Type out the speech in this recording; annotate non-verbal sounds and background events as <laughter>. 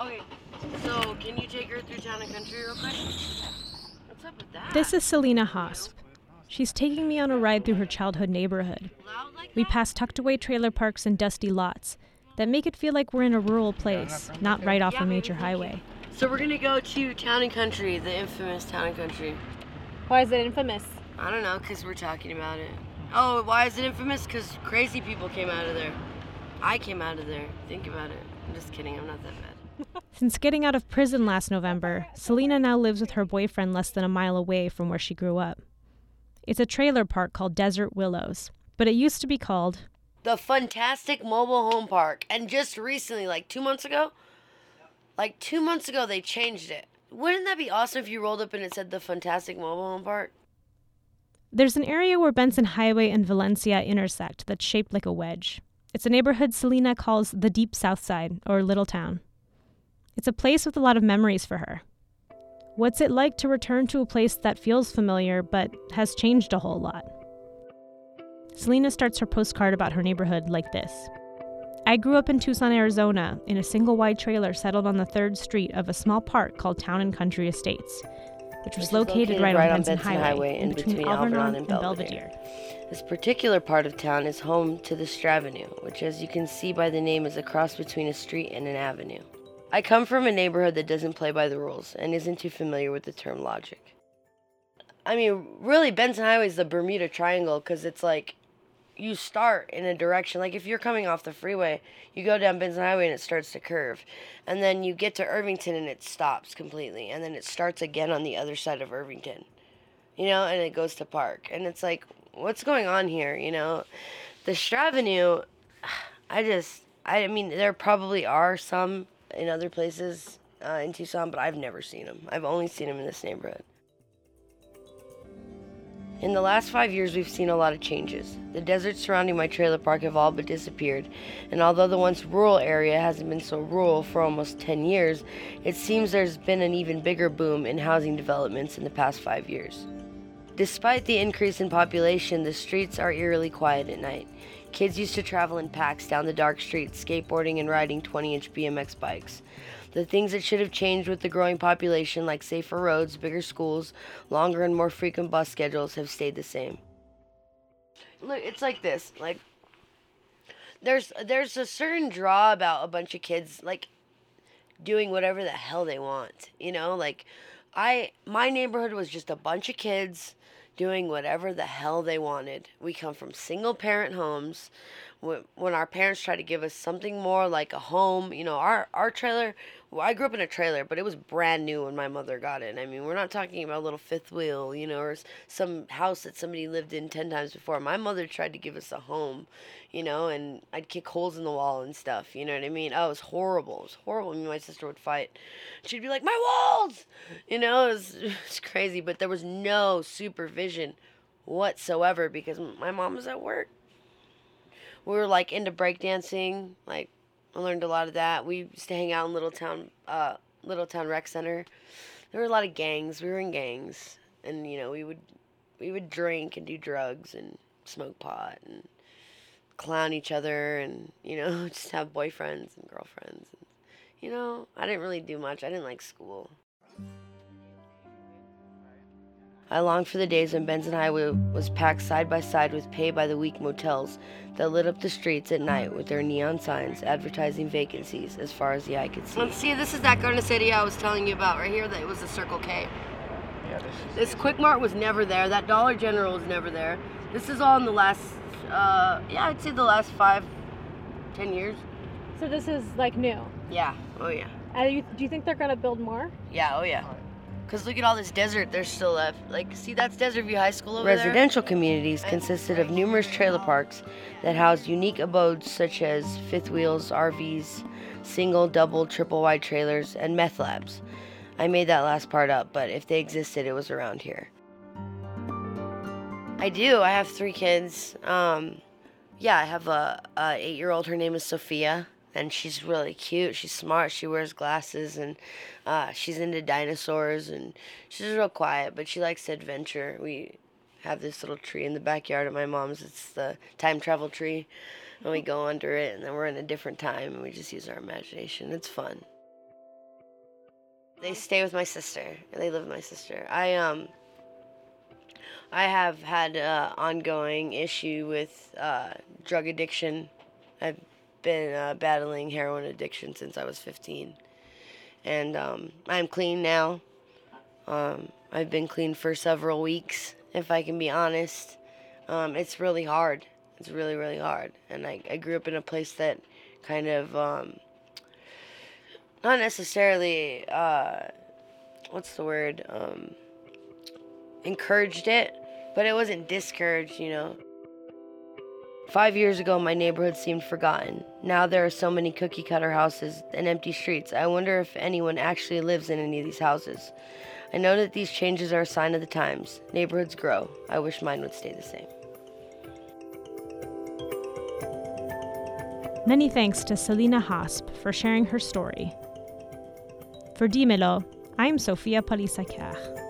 Okay, so can you take her through town and country real quick? What's up with that? This is Selena Hosp. She's taking me on a ride through her childhood neighborhood. We that? pass tucked away trailer parks and dusty lots that make it feel like we're in a rural place, not right off a major highway. So we're gonna go to town and country, the infamous town and country. Why is it infamous? I don't know, cause we're talking about it. Oh, why is it infamous? Cause crazy people came out of there. I came out of there. Think about it. I'm just kidding. I'm not that bad. <laughs> Since getting out of prison last November, Selena now lives with her boyfriend less than a mile away from where she grew up. It's a trailer park called Desert Willows, but it used to be called The Fantastic Mobile Home Park, and just recently, like two months ago, like two months ago, they changed it. Wouldn't that be awesome if you rolled up and it said the Fantastic Mobile Home Park? There's an area where Benson Highway and Valencia intersect that's shaped like a wedge. It's a neighborhood Selena calls the Deep South Side, or Little Town. It's a place with a lot of memories for her. What's it like to return to a place that feels familiar but has changed a whole lot? Selena starts her postcard about her neighborhood like this I grew up in Tucson, Arizona, in a single wide trailer settled on the third street of a small park called Town and Country Estates, which was located, located right, right on on Benson, Benson Highway, Highway in between between Alvernon and Belvedere. This particular part of town is home to the Stravenue, which, as you can see by the name, is a cross between a street and an avenue. I come from a neighborhood that doesn't play by the rules and isn't too familiar with the term logic. I mean, really, Benson Highway is the Bermuda Triangle because it's like you start in a direction. Like if you're coming off the freeway, you go down Benson Highway and it starts to curve. And then you get to Irvington and it stops completely. And then it starts again on the other side of Irvington you know, and it goes to park. And it's like, what's going on here, you know? The Stravenue, I just, I mean, there probably are some in other places uh, in Tucson, but I've never seen them. I've only seen them in this neighborhood. In the last five years, we've seen a lot of changes. The deserts surrounding my trailer park have all but disappeared, and although the once rural area hasn't been so rural for almost 10 years, it seems there's been an even bigger boom in housing developments in the past five years. Despite the increase in population, the streets are eerily quiet at night. Kids used to travel in packs down the dark streets, skateboarding and riding 20 inch BMX bikes. The things that should have changed with the growing population, like safer roads, bigger schools, longer and more frequent bus schedules, have stayed the same. Look, it's like this. Like, there's there's a certain draw about a bunch of kids like doing whatever the hell they want. You know, like I my neighborhood was just a bunch of kids doing whatever the hell they wanted. We come from single parent homes. When our parents tried to give us something more like a home, you know, our our trailer. Well, I grew up in a trailer, but it was brand new when my mother got it. I mean, we're not talking about a little fifth wheel, you know, or some house that somebody lived in ten times before. My mother tried to give us a home, you know, and I'd kick holes in the wall and stuff. You know what I mean? Oh, it was horrible. It was horrible. Me and my sister would fight. She'd be like, "My walls," you know. It was, <laughs> it was crazy, but there was no supervision whatsoever because my mom was at work. We were like into breakdancing. Like, I learned a lot of that. We used to hang out in Little Town, uh, Little Town Rec Center. There were a lot of gangs. We were in gangs, and you know, we would we would drink and do drugs and smoke pot and clown each other and you know <laughs> just have boyfriends and girlfriends and, you know i didn't really do much i didn't like school i longed for the days when benson highway was packed side by side with pay by the week motels that lit up the streets at night with their neon signs advertising vacancies as far as the eye could see let's see this is that garden city i was telling you about right here that it was the circle k Yeah, this is this Quick Mart was never there. That Dollar General was never there. This is all in the last, uh, yeah, I'd say the last five, ten years. So this is like new. Yeah. Oh yeah. Uh, you, do you think they're gonna build more? Yeah. Oh yeah. Cause look at all this desert there's still left. Like, see that's Desert View High School over Residential communities consisted of numerous trailer parks that housed unique abodes such as fifth wheels, RVs, single, double, triple wide trailers, and meth labs. I made that last part up, but if they existed, it was around here. I do. I have three kids. Um, yeah, I have a, a eight year old. Her name is Sophia, and she's really cute. She's smart. She wears glasses, and uh, she's into dinosaurs. And she's real quiet, but she likes to adventure. We have this little tree in the backyard at my mom's. It's the time travel tree. and we go under it, and then we're in a different time, and we just use our imagination. It's fun. They stay with my sister. They live with my sister. I um. I have had an ongoing issue with uh, drug addiction. I've been uh, battling heroin addiction since I was 15, and um, I'm clean now. Um, I've been clean for several weeks, if I can be honest. Um, it's really hard. It's really, really hard. And I, I grew up in a place that kind of, um, not necessarily, uh, what's the word, um, encouraged it, but it wasn't discouraged, you know. Five years ago, my neighborhood seemed forgotten. Now there are so many cookie cutter houses and empty streets. I wonder if anyone actually lives in any of these houses. I know that these changes are a sign of the times. Neighborhoods grow. I wish mine would stay the same. Many thanks to Selena Hasp for sharing her story. For Dimelo, I'm Sophia Palisaker.